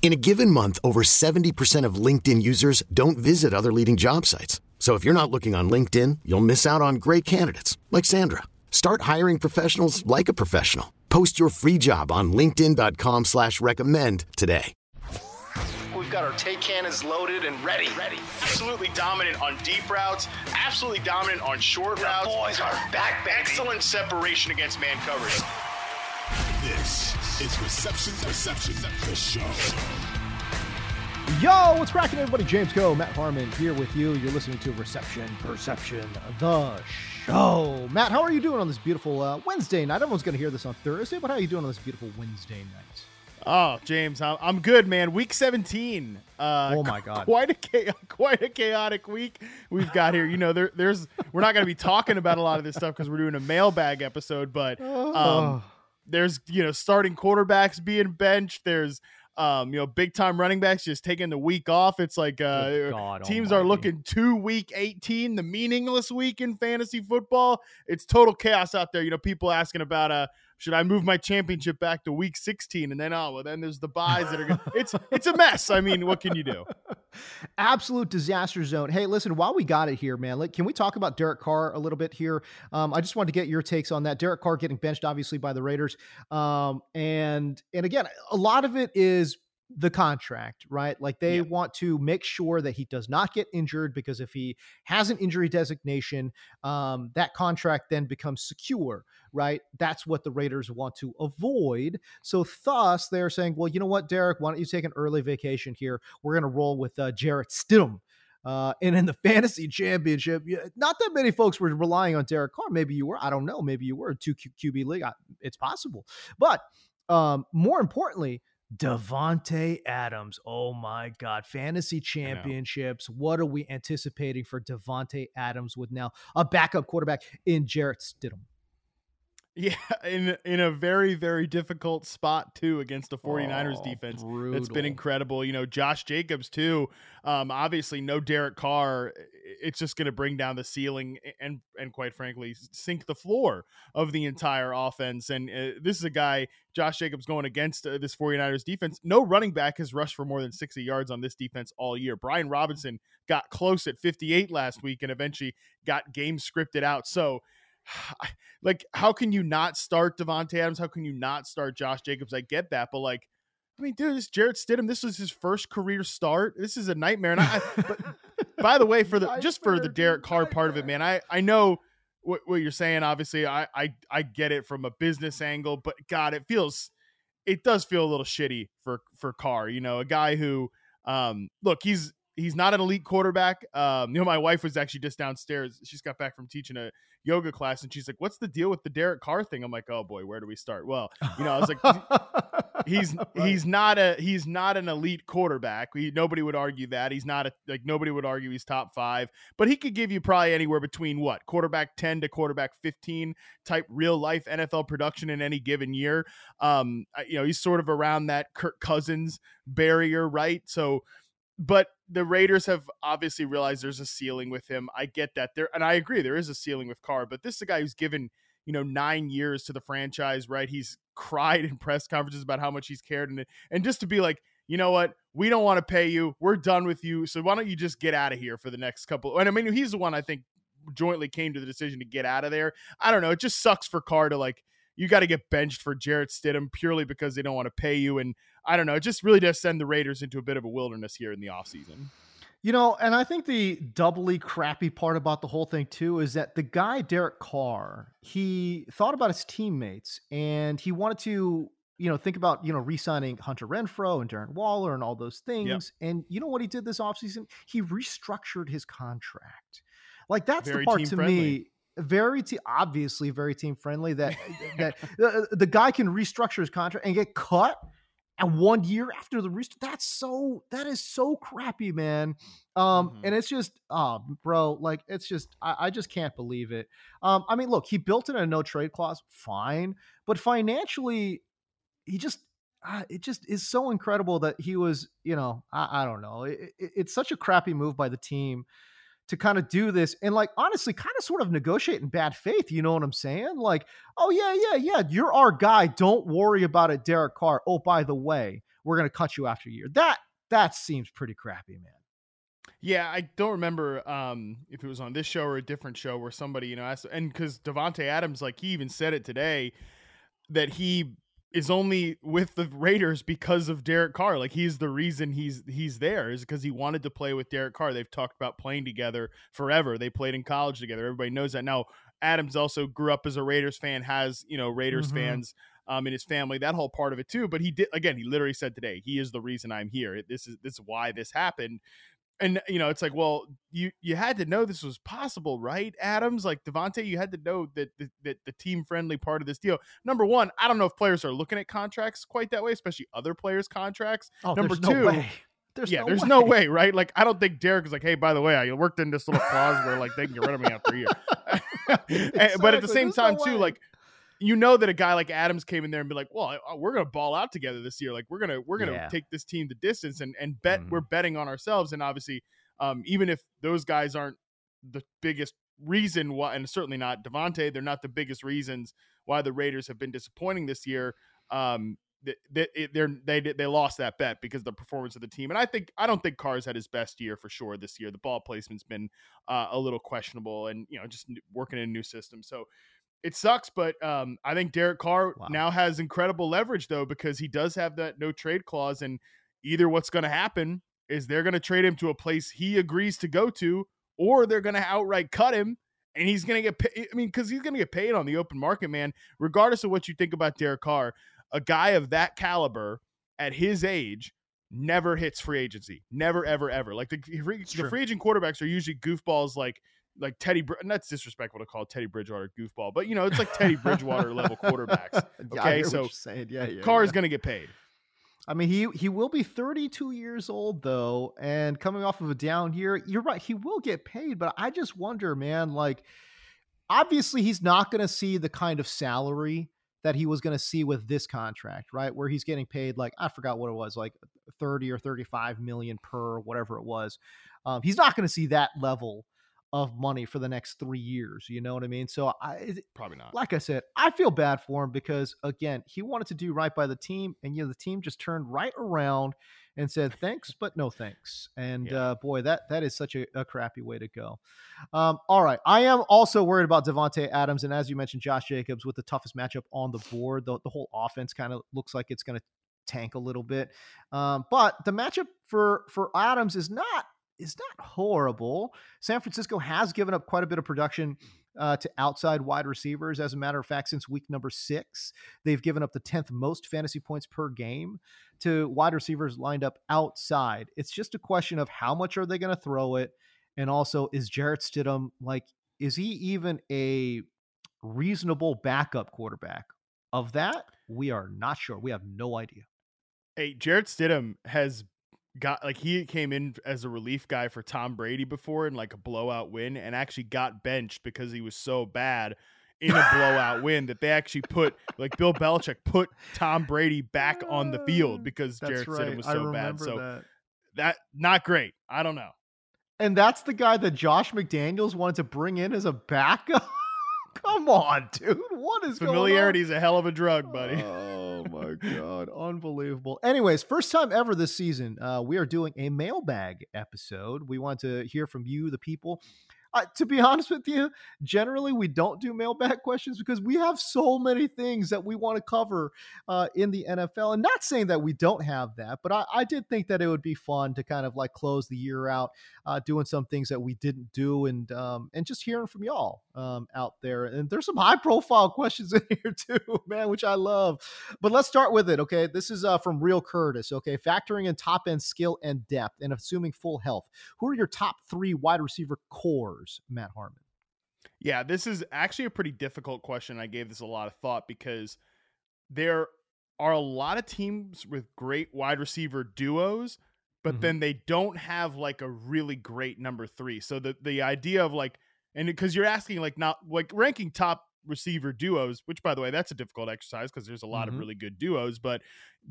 In a given month, over 70% of LinkedIn users don't visit other leading job sites. So if you're not looking on LinkedIn, you'll miss out on great candidates like Sandra. Start hiring professionals like a professional. Post your free job on LinkedIn.com slash recommend today. We've got our take cannons loaded and ready. Ready. Absolutely dominant on deep routes. Absolutely dominant on short the routes. boys are back, baby. Excellent separation against man coverage. This is Reception Perception, the show. Yo, what's cracking, everybody? James Koh, Matt Harmon here with you. You're listening to Reception Perception, the show. Matt, how are you doing on this beautiful uh, Wednesday night? Everyone's going to hear this on Thursday, but how are you doing on this beautiful Wednesday night? Oh, James, I'm good, man. Week 17. Uh, oh my God! Quite a cha- quite a chaotic week we've got here. You know, there, there's we're not going to be talking about a lot of this stuff because we're doing a mailbag episode, but um, Oh. There's you know starting quarterbacks being benched. There's um, you know big time running backs just taking the week off. It's like uh, God teams are looking to week 18, the meaningless week in fantasy football. It's total chaos out there. You know, people asking about uh should I move my championship back to week 16? And then oh well then there's the buys that are good. It's it's a mess. I mean, what can you do? Absolute disaster zone. Hey, listen, while we got it here, man, like, can we talk about Derek Carr a little bit here? Um, I just wanted to get your takes on that. Derek Carr getting benched, obviously, by the Raiders. Um, and and again, a lot of it is the contract, right? Like they Yeah. want to make sure that he does not get injured because if he has an injury designation, um, that contract then becomes secure, right? That's what the Raiders want to avoid. So, thus, they're saying, well, you know what, Derek, why don't you take an early vacation here? We're going to roll with uh, Jarrett Stidham. Uh, and in the fantasy championship, not that many folks were relying on Derek Carr. Maybe you were. I don't know. Maybe you were. Two Q- QB league. I- It's possible. But um, more importantly, Davante Adams. Oh my God. Fantasy championships. What are we anticipating for Davante Adams with now a backup quarterback in Jarrett Stidham? Yeah, in in a very very difficult spot too against the 49ers Oh, defense. It's been incredible. You know, Josh Jacobs too. Um obviously no Derek Carr. It's just going to bring down the ceiling and and quite frankly sink the floor of the entire offense and uh, this is a guy Josh Jacobs going against uh, this 49ers defense. No running back has rushed for more than 60 yards on this defense all year. Brian Robinson got close at 58 last week and eventually got game scripted out. So like how can you not start Davante Adams? How can you not start Josh Jacobs? I get that, but like, I mean, dude, this Jarrett Stidham. This was his first career start. This is a nightmare. And I, but by the way, for the just for the Derek Carr part of it, man, I I know what, what you're saying. Obviously, I I I get it from a business angle, but God, it feels it does feel a little shitty for for Carr. You know, a guy who um look he's he's not an elite quarterback. Um, you know, my wife was actually just downstairs. She's got back from teaching a yoga class, and she's like, "What's the deal with the Derek Carr thing?" I'm like, "Oh boy, where do we start?" Well, you know, I was like, he's he's not a he's not an elite quarterback. We, nobody would argue that he's not a like nobody would argue he's top five, but he could give you probably anywhere between what quarterback ten to quarterback fifteen type real life NFL production in any given year. Um, you know, he's sort of around that Kirk Cousins barrier, right? So but the Raiders have obviously realized there's a ceiling with him. I get that there, and I agree there is a ceiling with Carr, but this is a guy who's given you know nine years to the franchise, right? He's cried in press conferences about how much he's cared, and and just to be like, you know what, we don't want to pay you, we're done with you, so why don't you just get out of here for the next couple? And I mean, he's the one I think jointly came to the decision to get out of there. I don't know, it just sucks for Carr to like. You got to get benched for Jarrett Stidham purely because they don't want to pay you. And I don't know. It just really does send the Raiders into a bit of a wilderness here in the offseason. You know, and I think the doubly crappy part about the whole thing too is that the guy Derek Carr, he thought about his teammates and he wanted to, you know, think about, you know, re-signing Hunter Renfrow and Darren Waller and all those things. And you know what he did this offseason? He restructured his contract. Like that's Very the part to friendly. me very te- obviously very team friendly that that the, the guy can restructure his contract and get cut and one year after the rest that's so that is so crappy man. Um Mhm. and it's just oh bro like it's just I, I just can't believe it. Um i mean look he built in a no trade clause fine but financially he just uh, it just is so incredible that he was you know i, I don't know it, it- it's such a crappy move by the team to kind of do this and like honestly kind of sort of negotiate in bad faith you know what i'm saying? Like oh yeah yeah yeah you're our guy don't worry about it derek carr. Oh by the way we're going to cut you after a year. That that seems pretty crappy man. Yeah, I don't remember um, if it was on this show or a different show where somebody, you know, asked, and because Davante Adams, like he even said it today, that he is only with the Raiders because of Derek Carr. Like he's the reason he's he's there is because he wanted to play with Derek Carr. They've talked about playing together forever. They played in college together. Everybody knows that. Now Adams also grew up as a Raiders fan, has you know Raiders Mhm. fans um, in his family, that whole part of it too. But he did again. He literally said today, he is the reason I'm here. This is this is why this happened. And you know, it's like, well, you you had to know this was possible, right, Adams? Like Davante, you had to know that the, that the team friendly part of this deal. Number one, I don't know if players are looking at contracts quite that way, especially other players' contracts. oh Number there's no two, way. there's yeah, no there's way. no way, right? Like, I don't think Derek is like, hey, by the way, I worked in this little clause where like they can get rid of me after a year. And- eh, but at the same there's no time, too, like you know that a guy like Adams came in there and be like, well, we're gonna ball out together this year. Like we're gonna we're gonna Yeah. take this team the distance and and bet Mhm. we're betting on ourselves. And obviously, um, even if those guys aren't the biggest reason why, and certainly not Davante, they're not the biggest reasons why the Raiders have been disappointing this year. Um, that that they're they they lost that bet because of the performance of the team. And I think I don't think Carr's had his best year for sure this year. The ball placement's been uh, a little questionable, and you know just working in a new system. So it sucks, but um, I think Derek Carr Wow. now has incredible leverage though because he does have that no trade clause, and either what's going to happen is they're going to trade him to a place he agrees to go to, or they're going to outright cut him. And he's going to get paid. I mean, because he's going to get paid on the open market, man. Regardless of what you think about Derek Carr, a guy of that caliber at his age never hits free agency. Never, ever, ever. Like the free, the free agent quarterbacks are usually goofballs like like Teddy. And That's disrespectful to call Teddy Bridgewater goofball, but you know it's like Teddy Bridgewater level quarterbacks. Okay, what so yeah, yeah, Carr is yeah. going to get paid. I mean, he he will be 32 years old though, and coming off of a down year, you're right. He will get paid, but I just wonder, man. Like, obviously, he's not going to see the kind of salary that he was going to see with this contract, right? Where he's getting paid like I forgot what it was, like 30 or 35 million per whatever it was. Um, he's not going to see that level of money for the next three years. You know what I mean? So I, Probably not. like I said, I feel bad for him because again, he wanted to do right by the team, and you know the team just turned right around and said thanks, but no thanks. And Yeah. uh, boy, that that is such a, a crappy way to go. Um, all right, I am also worried about Davante Adams, and as you mentioned, Josh Jacobs with the toughest matchup on the board. The, the whole offense kind of looks like it's going to tank a little bit, um, but the matchup for for Adams is not is not horrible. San Francisco has given up quite a bit of production uh, to outside wide receivers. As a matter of fact, since week number six, they've given up the 10th most fantasy points per game to wide receivers lined up outside. It's just a question of how much are they going to throw it? And also, is Jarrett Stidham like, is he even a reasonable backup quarterback? Of that, we are not sure. We have no idea. Hey, Jarrett Stidham has got like he came in as a relief guy for Tom Brady before in like a blowout win and actually got benched because he was so bad in a blowout win that they actually put like Bill Belichick put Tom Brady back on the field ah, because That's Jarrett Stidham right. was so bad. So that. that not great. I don't know. And that's the guy that Josh McDaniels wanted to bring in as a backup. Come on, dude. What is Familiarity is a hell of a drug, buddy. Oh my god, unbelievable. Anyways, first time ever this season, uh, we are doing a mailbag episode. We want to hear from you, the people. Uh, to be honest with you, generally we don't do mailbag questions because we have so many things that we want to cover uh, in the NFL. And not saying that we don't have that, but I, I, did think that it would be fun to kind of like close the year out uh, doing some things that we didn't do and um, and just hearing from y'all um, out there. And there's some high profile questions in here too, man, which I love. But let's start with it. Okay, this is uh, from Real Curtis. Okay, factoring in top end skill and depth and assuming full health, who are your top three wide receiver Matt Harmon? Yeah, this is actually a pretty difficult question. I gave this a lot of thought because there are a lot of teams with great wide receiver duos, but mm-hmm. then they don't have like a really great number three. So the the idea of like and because you're asking like not like ranking top receiver duos, which by the way, that's a difficult exercise because there's a lot mm-hmm. of really good duos, but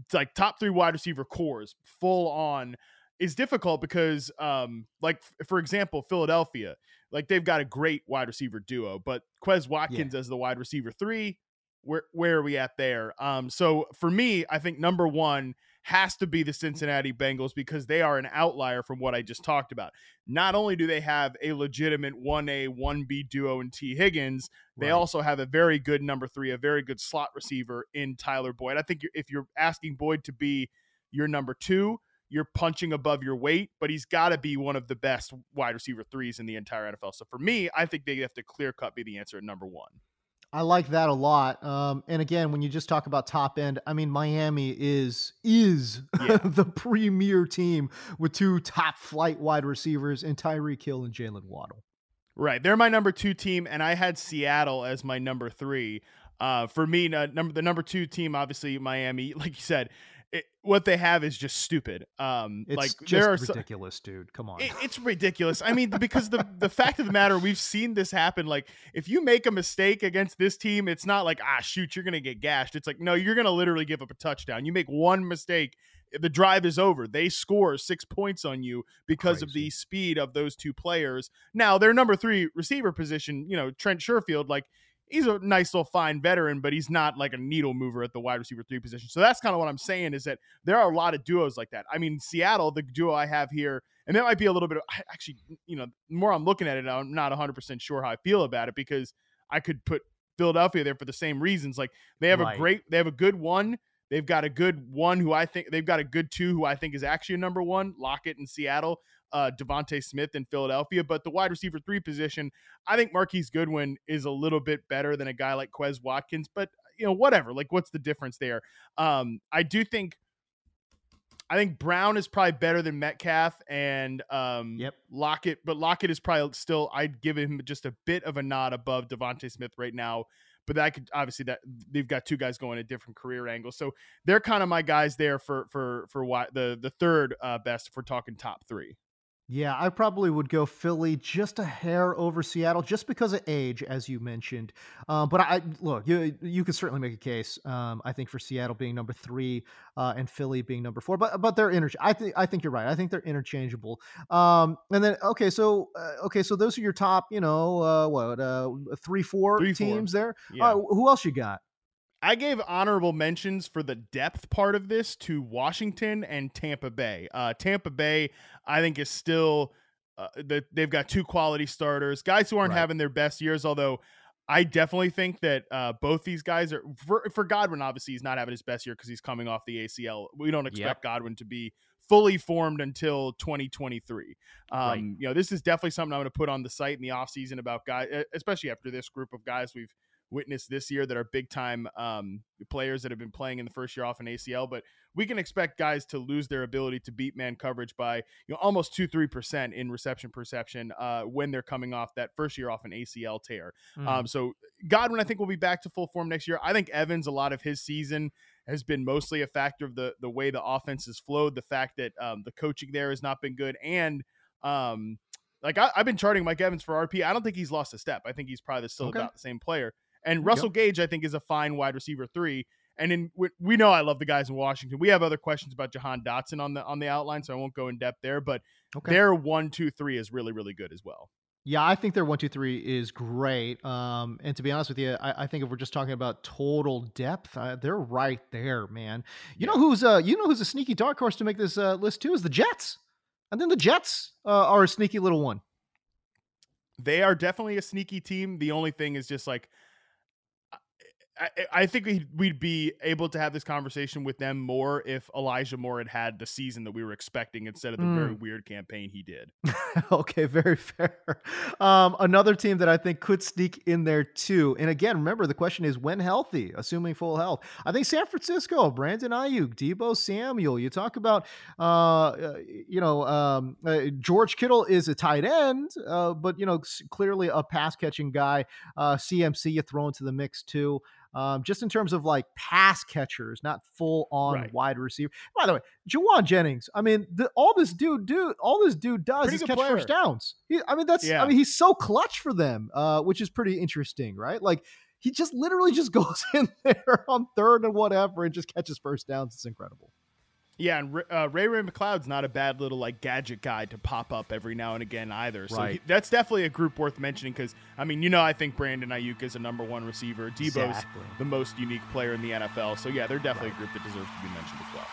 it's like top three wide receiver cores full on is difficult because um like for example Philadelphia like they've got a great wide receiver duo but Quez Watkins yeah. as the wide receiver 3 where where are we at there um so for me I think number 1 has to be the Cincinnati Bengals because they are an outlier from what I just talked about. Not only do they have a legitimate 1A, 1B duo in Tee Higgins, they right. also have a very good number 3, a very good slot receiver in Tyler Boyd. I think if you're asking Boyd to be your number 2, you're punching above your weight, but he's got to be one of the best wide receiver threes in the entire NFL. So for me, I think they have to clear cut be the answer at number one. I like that a lot. Um, and again, when you just talk about top end, I mean Miami is is yeah. the premier team with two top flight wide receivers in Tyreek Hill and Jalen Waddle. Right, they're my number two team, and I had Seattle as my number three. Uh, for me, uh, number the number two team, obviously Miami. Like you said, it, what they have is just stupid. Um, it's like just there are ridiculous, so, dude. Come on, it, it's ridiculous. I mean, because the the fact of the matter, we've seen this happen. Like, if you make a mistake against this team, it's not like ah shoot, you're gonna get gashed. It's like no, you're gonna literally give up a touchdown. You make one mistake, the drive is over. They score six points on you because Crazy. of the speed of those two players. Now, their number three receiver position, you know, Trent Sherfield, like he's a nice little fine veteran, but he's not like a needle mover at the wide receiver three position. So that's kind of what I'm saying is that there are a lot of duos like that. I mean, Seattle, the duo I have here, and that might be a little bit of actually, you know, more I'm looking at it, I'm not 100% sure how I feel about it because I could put Philadelphia there for the same reasons. Like they have right. a great, they have a good one. They've got a good one who I think they've got a good two who I think is actually a number one, Lockett in Seattle uh, DeVonta Smith in Philadelphia. But the wide receiver three position, I think Marquise Goodwin is a little bit better than a guy like Quez Watkins. But you know, whatever. Like, what's the difference there? Um, I do think. I think Brown is probably better than Metcalf and um, yep. Lockett, but Lockett is probably still. I'd give him just a bit of a nod above DeVonta Smith right now but that could obviously that they've got two guys going at different career angles. So they're kind of my guys there for for for what the the third uh, best if we're talking top three. Yeah, I probably would go Philly just a hair over Seattle, just because of age, as you mentioned. Um, but I look, you you could certainly make a case. Um, I think for Seattle being number three uh, and Philly being number four, but but they're inter. I think I think you're right. I think they're interchangeable. Um, and then okay, so uh, okay, so those are your top, you know, uh, what uh, three, four three, teams four. there. Yeah. who else you got? I gave honorable mentions for the depth part of this to Washington and Tampa Bay. Uh, Tampa Bay, I think, is still uh, that they've got two quality starters, guys who aren't right. having their best years. Although I definitely think that uh, both these guys are for, for, Godwin. Obviously, he's not having his best year because he's coming off the ACL. We don't expect yep. Godwin to be fully formed until 2023. Um, right. You know, this is definitely something I'm going to put on the site in the offseason about guys, especially after this group of guys we've witnessed this year that are big time um, players that have been playing in the first year off an ACL. But we can expect guys to lose their ability to beat man coverage by you know almost two three percent in reception perception uh, when they're coming off that first year off an ACL tear. Mm. Um, so Godwin, I think, will be back to full form next year. I think Evans, a lot of his season has been mostly a factor of the the way the offense has flowed, the fact that um, the coaching there has not been good, and um, like I, have been charting Mike Evans for RP. I don't think he's lost a step. I think he's probably still okay. about the same player. And Russell yep. Gage, I think, is a fine wide receiver three. And in we know I love the guys in Washington. We have other questions about Jahan Dotson on the on the outline, so I won't go in depth there. But okay. their one, two, three is really, really good as well. Yeah, I think their one, two, three is great. Um, and to be honest with you, I, I, think if we're just talking about total depth, uh, they're right there, man. You yeah. know who's uh, you know who's a sneaky dark horse to make this uh, list too is the Jets. And then the Jets uh, are a sneaky little one. they are definitely a sneaky team. The only thing is just like I, I think we'd, we'd be able to have this conversation with them more if Elijah Moore had had the season that we were expecting instead of the mm. very weird campaign he did. okay, very fair. Um, another team that I think could sneak in there too. And again, remember the question is when healthy, assuming full health. I think San Francisco, Brandon Aiyuk, Deebo Samuel. You talk about, uh, uh you know, um, uh, George Kittle is a tight end, uh, but you know, clearly a pass catching guy. CMC you throw into the mix too um, just in terms of like pass catchers, not full on right. wide receiver. By the way, Jauan Jennings, I mean, the, all this dude do all this dude does pretty is catch player. first downs. He, I mean, that's yeah. I mean, he's so clutch for them, uh, which is pretty interesting, right? Like he just literally just goes in there on third and whatever and just catches first downs. It's incredible. Yeah, and uh, Ray Ray McCloud's not a bad little like gadget guy to pop up every now and again either. So right. he, that's definitely a group worth mentioning because I mean, you know, I think Brandon Aiyuk is a number one receiver. Deebo's exactly. the most unique player in the NFL. So yeah, they're definitely right. a group that deserves to be mentioned as well.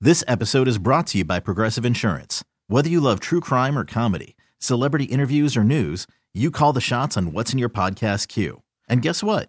This episode is brought to you by Progressive Insurance. Whether you love true crime or comedy, celebrity interviews or news, you call the shots on what's in your podcast queue. And guess what?